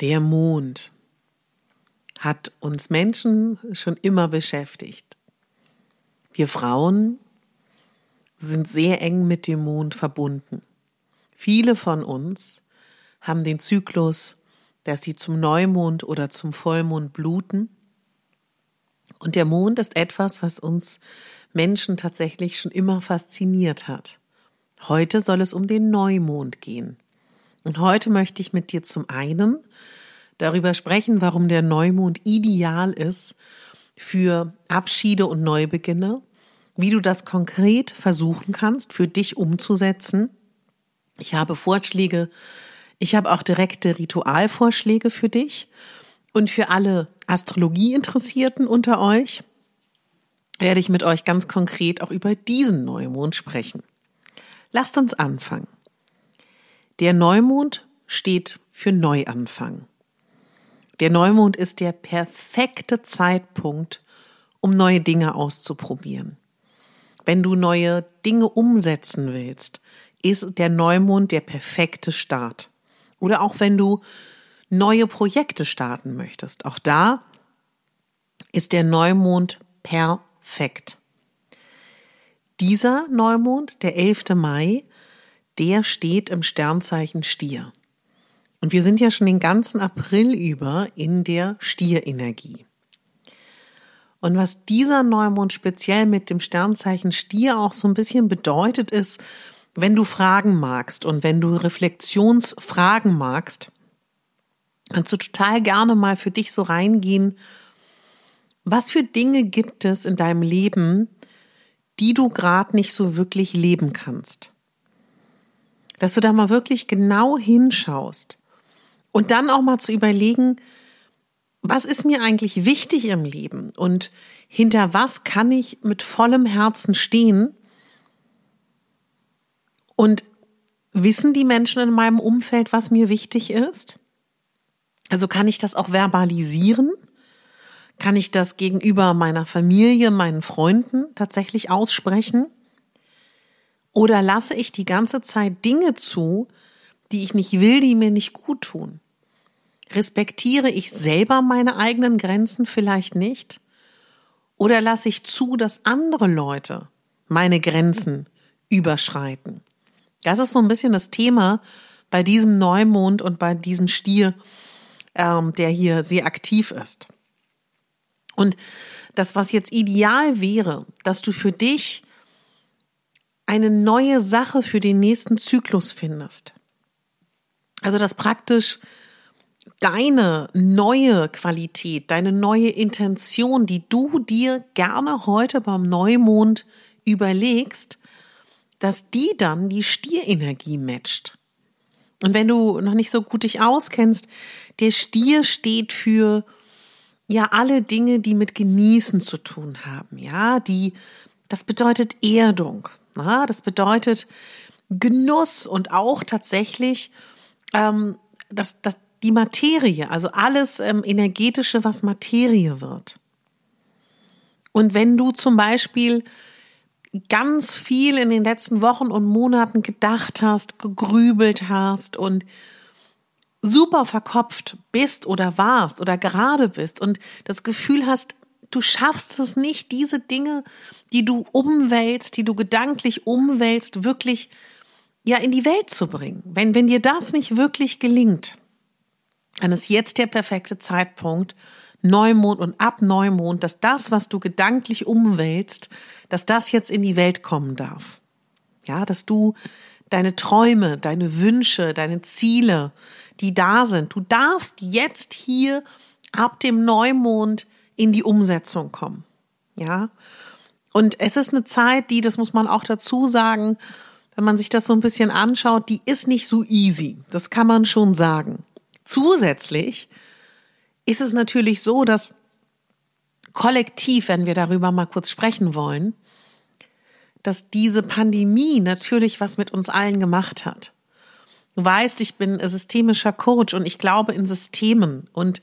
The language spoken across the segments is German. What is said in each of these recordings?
Der Mond hat uns Menschen schon immer beschäftigt. Wir Frauen sind sehr eng mit dem Mond verbunden. Viele von uns haben den Zyklus, dass sie zum Neumond oder zum Vollmond bluten. Und der Mond ist etwas, was uns Menschen tatsächlich schon immer fasziniert hat. Heute soll es um den Neumond gehen. Und heute möchte ich mit dir zum einen darüber sprechen, warum der Neumond ideal ist für Abschiede und Neubeginne, wie du das konkret versuchen kannst, für dich umzusetzen. Ich habe Vorschläge, ich habe auch direkte Ritualvorschläge für dich und für alle Astrologie-Interessierten unter euch werde ich mit euch ganz konkret auch über diesen Neumond sprechen. Lasst uns anfangen. Der Neumond steht für Neuanfang. Der Neumond ist der perfekte Zeitpunkt, um neue Dinge auszuprobieren. Wenn du neue Dinge umsetzen willst, ist der Neumond der perfekte Start. Oder auch wenn du neue Projekte starten möchtest, auch da ist der Neumond perfekt. Dieser Neumond, der 11. Mai, der steht im Sternzeichen Stier. Und wir sind ja schon den ganzen April über in der Stierenergie. Und was dieser Neumond speziell mit dem Sternzeichen Stier auch so ein bisschen bedeutet, ist, wenn du Fragen magst und wenn du Reflexionsfragen magst, kannst du total gerne mal für dich so reingehen, was für Dinge gibt es in deinem Leben, die du gerade nicht so wirklich leben kannst? Dass du da mal wirklich genau hinschaust und dann auch mal zu überlegen, was ist mir eigentlich wichtig im Leben und hinter was kann ich mit vollem Herzen stehen? Und wissen die Menschen in meinem Umfeld, was mir wichtig ist? Also kann ich das auch verbalisieren? Kann ich das gegenüber meiner Familie, meinen Freunden tatsächlich aussprechen? Oder lasse ich die ganze Zeit Dinge zu, die ich nicht will, die mir nicht gut tun? Respektiere ich selber meine eigenen Grenzen vielleicht nicht? Oder lasse ich zu, dass andere Leute meine Grenzen überschreiten? Das ist so ein bisschen das Thema bei diesem Neumond und bei diesem Stier, ähm, der hier sehr aktiv ist. Und das, was jetzt ideal wäre, dass du für dich eine neue Sache für den nächsten Zyklus findest. Also, dass praktisch deine neue Qualität, deine neue Intention, die du dir gerne heute beim Neumond überlegst, dass die dann die Stierenergie matcht. Und wenn du noch nicht so gut dich auskennst, der Stier steht für ja alle Dinge, die mit Genießen zu tun haben. Ja, die, das bedeutet Erdung. Ja, das bedeutet Genuss und auch tatsächlich ähm, das, das, die Materie, also alles ähm, energetische, was Materie wird. Und wenn du zum Beispiel ganz viel in den letzten Wochen und Monaten gedacht hast, gegrübelt hast und super verkopft bist oder warst oder gerade bist und das Gefühl hast, du schaffst es nicht, diese Dinge, die du umwälzt, die du gedanklich umwälzt, wirklich ja in die Welt zu bringen. Wenn, wenn dir das nicht wirklich gelingt, dann ist jetzt der perfekte Zeitpunkt, Neumond und ab Neumond, dass das, was du gedanklich umwälzt, dass das jetzt in die Welt kommen darf. Ja, dass du deine Träume, deine Wünsche, deine Ziele, die da sind. Du darfst jetzt hier ab dem Neumond in die Umsetzung kommen. Ja. Und es ist eine Zeit, die, das muss man auch dazu sagen, wenn man sich das so ein bisschen anschaut, die ist nicht so easy. Das kann man schon sagen. zusätzlich ist es natürlich so, dass kollektiv, wenn wir darüber mal kurz sprechen wollen, dass diese Pandemie natürlich was mit uns allen gemacht hat. Du weißt, ich bin systemischer Coach und ich glaube in Systemen und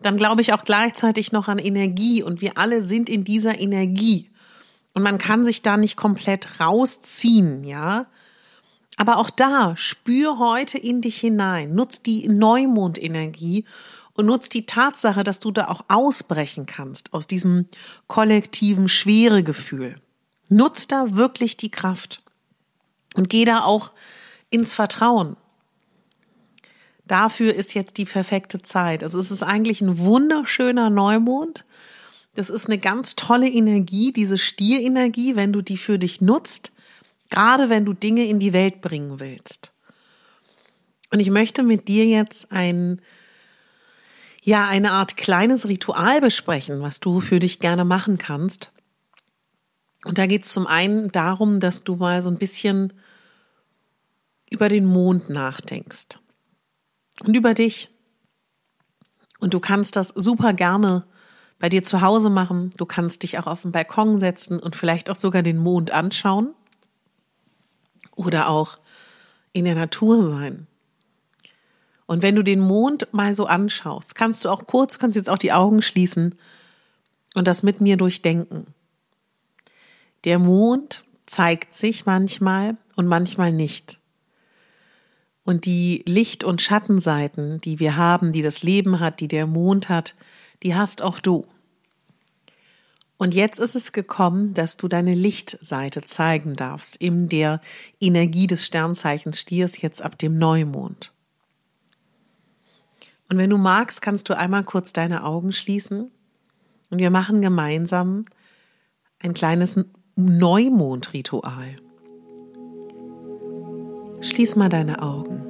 dann glaube ich auch gleichzeitig noch an Energie und wir alle sind in dieser Energie. Und man kann sich da nicht komplett rausziehen, ja. Aber auch da, spür heute in dich hinein, nutz die Neumondenergie und nutz die Tatsache, dass du da auch ausbrechen kannst aus diesem kollektiven Schweregefühl. Nutz da wirklich die Kraft und geh da auch ins Vertrauen. Dafür ist jetzt die perfekte Zeit. Also es ist eigentlich ein wunderschöner Neumond. Das ist eine ganz tolle Energie, diese Stierenergie, wenn du die für dich nutzt, gerade wenn du Dinge in die Welt bringen willst. Und ich möchte mit dir jetzt ein, ja, eine Art kleines Ritual besprechen, was du für dich gerne machen kannst. Und da geht es zum einen darum, dass du mal so ein bisschen über den Mond nachdenkst und über dich. Und du kannst das super gerne bei dir zu Hause machen. Du kannst dich auch auf den Balkon setzen und vielleicht auch sogar den Mond anschauen oder auch in der Natur sein. Und wenn du den Mond mal so anschaust, kannst du auch kurz, kannst jetzt auch die Augen schließen und das mit mir durchdenken. Der Mond zeigt sich manchmal und manchmal nicht. Und die Licht- und Schattenseiten, die wir haben, die das Leben hat, die der Mond hat, die hast auch du. Und jetzt ist es gekommen, dass du deine Lichtseite zeigen darfst in der Energie des Sternzeichens Stiers jetzt ab dem Neumond. Und wenn du magst, kannst du einmal kurz deine Augen schließen und wir machen gemeinsam ein kleines Neumondritual. Schließ mal deine Augen.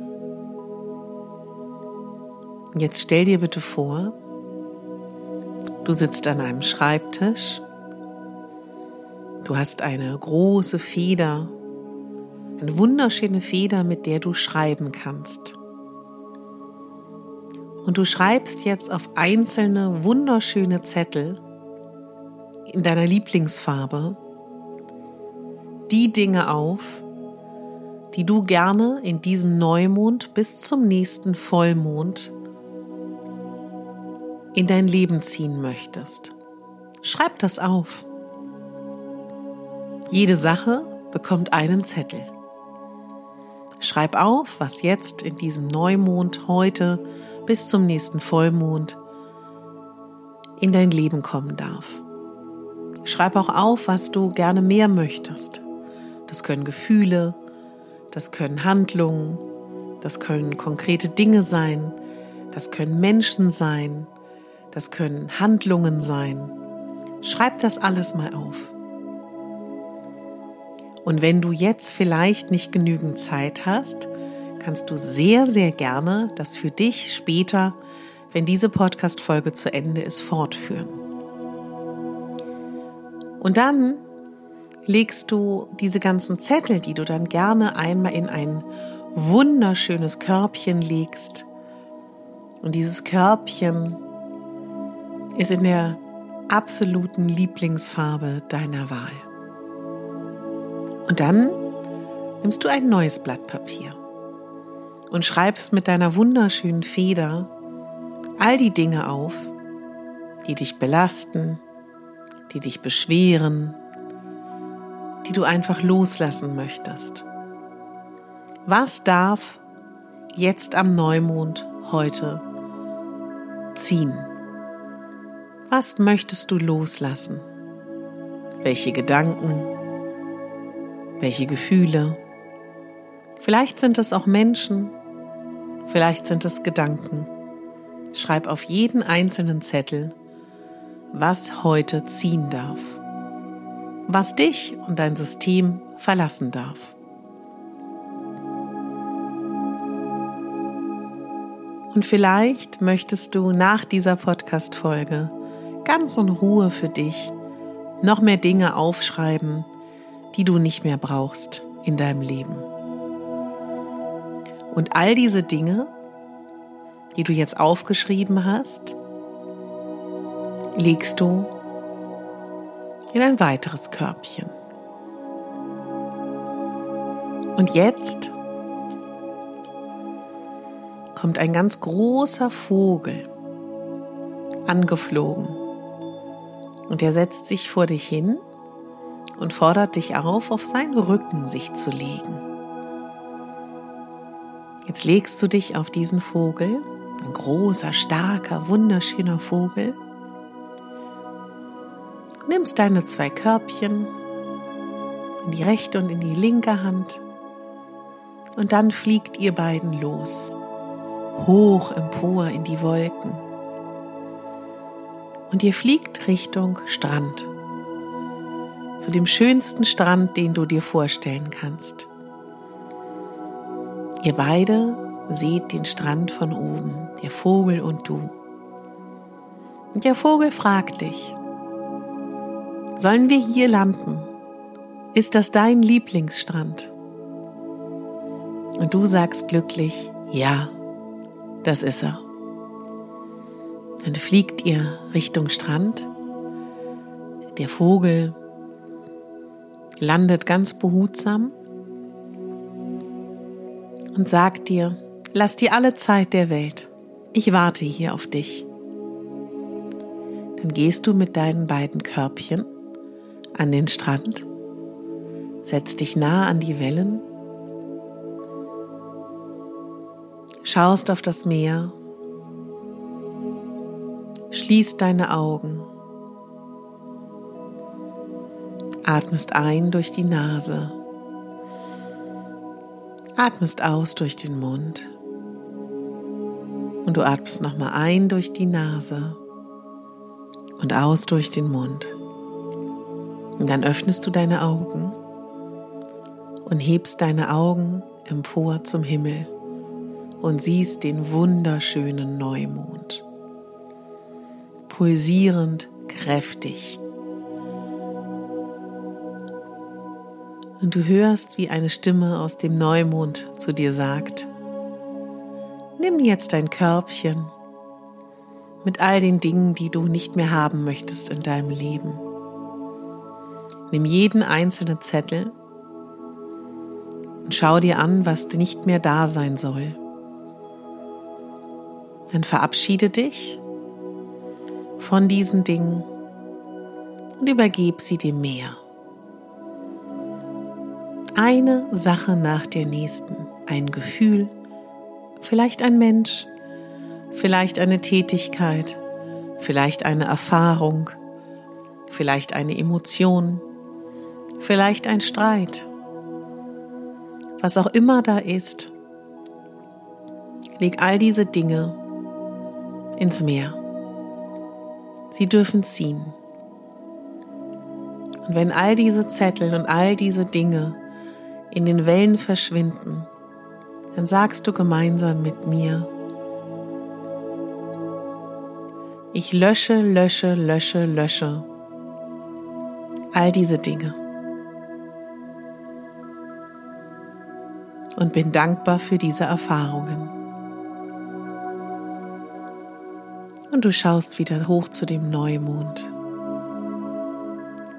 Jetzt stell dir bitte vor, du sitzt an einem Schreibtisch, du hast eine große Feder, eine wunderschöne Feder, mit der du schreiben kannst. Und du schreibst jetzt auf einzelne wunderschöne Zettel in deiner Lieblingsfarbe die Dinge auf, die du gerne in diesem Neumond bis zum nächsten Vollmond in dein Leben ziehen möchtest. Schreib das auf. Jede Sache bekommt einen Zettel. Schreib auf, was jetzt in diesem Neumond heute bis zum nächsten Vollmond in dein Leben kommen darf. Schreib auch auf, was du gerne mehr möchtest. Das können Gefühle, das können Handlungen, das können konkrete Dinge sein, das können Menschen sein, das können Handlungen sein. Schreib das alles mal auf. Und wenn du jetzt vielleicht nicht genügend Zeit hast, kannst du sehr, sehr gerne das für dich später, wenn diese Podcast-Folge zu Ende ist, fortführen. Und dann legst du diese ganzen Zettel, die du dann gerne einmal in ein wunderschönes Körbchen legst. Und dieses Körbchen ist in der absoluten Lieblingsfarbe deiner Wahl. Und dann nimmst du ein neues Blatt Papier und schreibst mit deiner wunderschönen Feder all die Dinge auf, die dich belasten, die dich beschweren, die du einfach loslassen möchtest. Was darf jetzt am Neumond heute ziehen? Was möchtest du loslassen? Welche Gedanken? Welche Gefühle? Vielleicht sind es auch Menschen, vielleicht sind es Gedanken. Schreib auf jeden einzelnen Zettel, was heute ziehen darf was dich und dein System verlassen darf. Und vielleicht möchtest du nach dieser Podcast-Folge ganz in Ruhe für dich noch mehr Dinge aufschreiben, die du nicht mehr brauchst in deinem Leben. Und all diese Dinge die du jetzt aufgeschrieben hast, legst du in ein weiteres Körbchen. Und jetzt kommt ein ganz großer Vogel angeflogen. Und er setzt sich vor dich hin und fordert dich auf, auf seinen Rücken sich zu legen. Jetzt legst du dich auf diesen Vogel, ein großer, starker, wunderschöner Vogel. Nimmst deine zwei Körbchen in die rechte und in die linke Hand und dann fliegt ihr beiden los, hoch empor in die Wolken. Und ihr fliegt Richtung Strand, zu dem schönsten Strand, den du dir vorstellen kannst. Ihr beide seht den Strand von oben, der Vogel und du. Und der Vogel fragt dich, sollen wir hier landen? Ist das dein Lieblingsstrand? Und du sagst glücklich, ja, das ist er. Dann fliegt ihr Richtung Strand. Der Vogel landet ganz behutsam und sagt dir, lass dir alle Zeit der Welt. Ich warte hier auf dich. Dann gehst du mit deinen beiden Körbchen an den Strand, setzt dich nah an die Wellen. Schaust auf das Meer, schließt deine Augen, atmest ein durch die Nase, atmest aus durch den Mund. Und du atmest nochmal ein durch die Nase. Und aus durch den Mund. Und dann öffnest du deine Augen und hebst deine Augen empor zum Himmel und siehst den wunderschönen Neumond. Pulsierend, kräftig. Und du hörst, wie eine Stimme aus dem Neumond zu dir sagt, nimm jetzt dein Körbchen mit all den Dingen, die du nicht mehr haben möchtest in deinem Leben. Nimm jeden einzelnen Zettel und schau dir an, was nicht mehr da sein soll. Dann verabschiede dich von diesen Dingen und übergib sie dem Meer. Eine Sache nach der nächsten, ein Gefühl, vielleicht ein Mensch, vielleicht eine Tätigkeit, vielleicht eine Erfahrung, vielleicht eine Emotion, vielleicht ein Streit. Was auch immer da ist, leg all diese Dinge ins Meer. Sie dürfen ziehen. Und wenn all diese Zettel und all diese Dinge in den Wellen verschwinden, dann sagst du gemeinsam mit mir, ich lösche, lösche, lösche, lösche all diese Dinge. Und bin dankbar für diese Erfahrungen. und du schaust wieder hoch zu dem Neumond.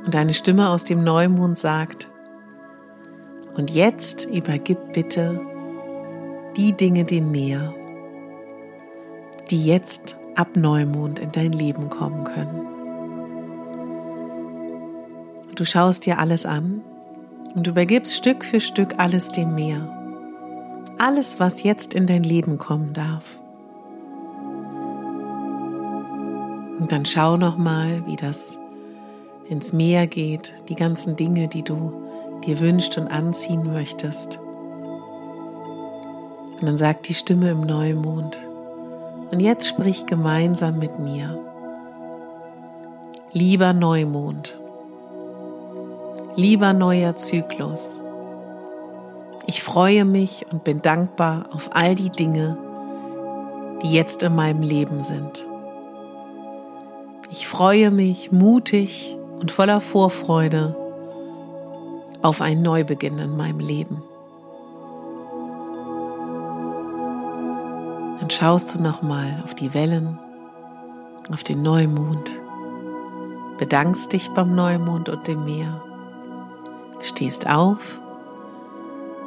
Und eine Stimme aus dem Neumond sagt, und jetzt übergib bitte die Dinge dem Meer, die jetzt ab Neumond in dein Leben kommen können. Du schaust dir alles an und übergibst Stück für Stück alles dem Meer. Alles, was jetzt in dein Leben kommen darf. Und dann schau noch mal, wie das ins Meer geht, die ganzen Dinge, die du dir wünscht und anziehen möchtest. Und dann sagt die Stimme im Neumond, und jetzt sprich gemeinsam mit mir. Lieber Neumond, lieber neuer Zyklus, ich freue mich und bin dankbar auf all die Dinge, die jetzt in meinem Leben sind. Ich freue mich mutig und voller Vorfreude auf einen Neubeginn in meinem Leben. Dann schaust du nochmal auf die Wellen, auf den Neumond, bedankst dich beim Neumond und dem Meer, stehst auf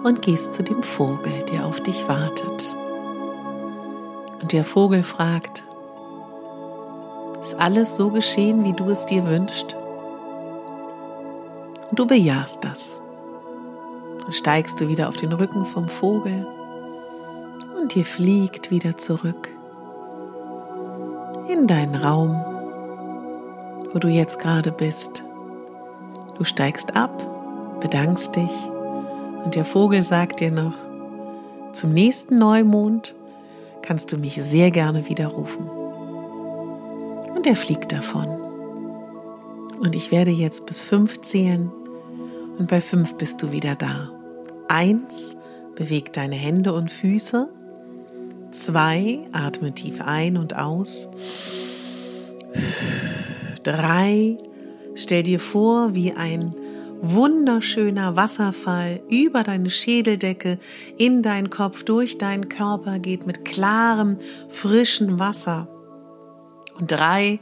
und gehst zu dem Vogel, der auf dich wartet. Und der Vogel fragt, ist alles so geschehen, wie du es dir wünschst? Und du bejahst das. Dann steigst du wieder auf den Rücken vom Vogel und ihr fliegt wieder zurück in deinen Raum, wo du jetzt gerade bist. Du steigst ab, bedankst dich und der Vogel sagt dir noch, zum nächsten Neumond kannst du mich sehr gerne wieder rufen. Und er fliegt davon. Und ich werde jetzt bis fünf zählen und bei fünf bist du wieder da. Eins, beweg deine Hände und Füße. Zwei, atme tief ein und aus. Drei, stell dir vor, wie ein wunderschöner Wasserfall über deine Schädeldecke in deinen Kopf, durch deinen Körper geht mit klarem, frischem Wasser. Und drei,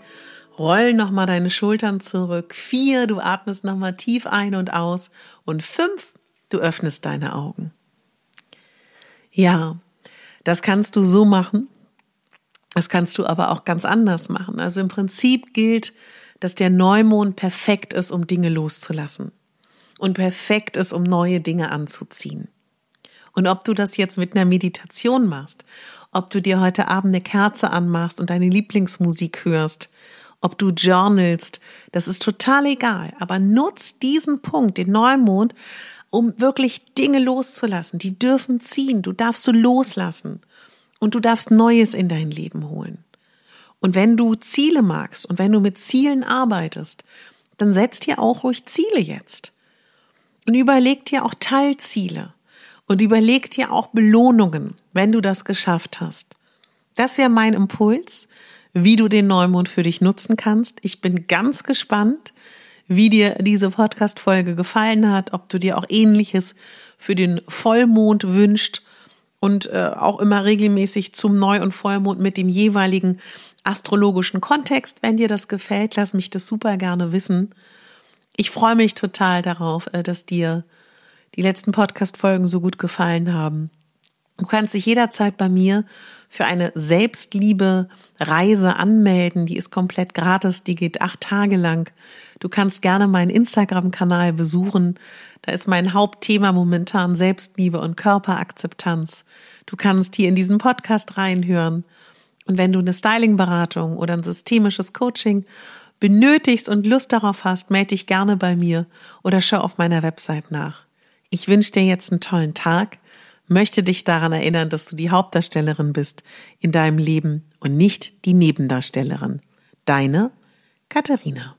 roll nochmal deine Schultern zurück. Vier, du atmest nochmal tief ein und aus. Und fünf, du öffnest deine Augen. Ja, das kannst du so machen. Das kannst du aber auch ganz anders machen. Also im Prinzip gilt, dass der Neumond perfekt ist, um Dinge loszulassen. Und perfekt ist, um neue Dinge anzuziehen. Und ob du das jetzt mit einer Meditation machst, ob du dir heute Abend eine Kerze anmachst und deine Lieblingsmusik hörst, ob du journalst, das ist total egal. Aber nutz diesen Punkt, den Neumond, um wirklich Dinge loszulassen. Die dürfen ziehen. Du darfst du loslassen. Und du darfst Neues in dein Leben holen. Und wenn du Ziele magst und wenn du mit Zielen arbeitest, dann setz dir auch ruhig Ziele jetzt. Und überleg dir auch Teilziele. Und überleg dir auch Belohnungen, wenn du das geschafft hast. Das wäre mein Impuls, wie du den Neumond für dich nutzen kannst. Ich bin ganz gespannt, wie dir diese Podcast-Folge gefallen hat, ob du dir auch ähnliches für den Vollmond wünscht und äh, auch immer regelmäßig zum Neu- und Vollmond mit dem jeweiligen astrologischen Kontext. Wenn dir das gefällt, lass mich das super gerne wissen. Ich freue mich total darauf, äh, dass dir die letzten Podcast-Folgen so gut gefallen haben. Du kannst dich jederzeit bei mir für eine Selbstliebe-Reise anmelden. Die ist komplett gratis. Die geht acht Tage lang. Du kannst gerne meinen Instagram-Kanal besuchen. Da ist mein Hauptthema momentan Selbstliebe und Körperakzeptanz. Du kannst hier in diesen Podcast reinhören. Und wenn du eine Styling-Beratung oder ein systemisches Coaching benötigst und Lust darauf hast, melde dich gerne bei mir oder schau auf meiner Website nach. Ich wünsche dir jetzt einen tollen Tag, möchte dich daran erinnern, dass du die Hauptdarstellerin bist in deinem Leben und nicht die Nebendarstellerin. Deine Katharina.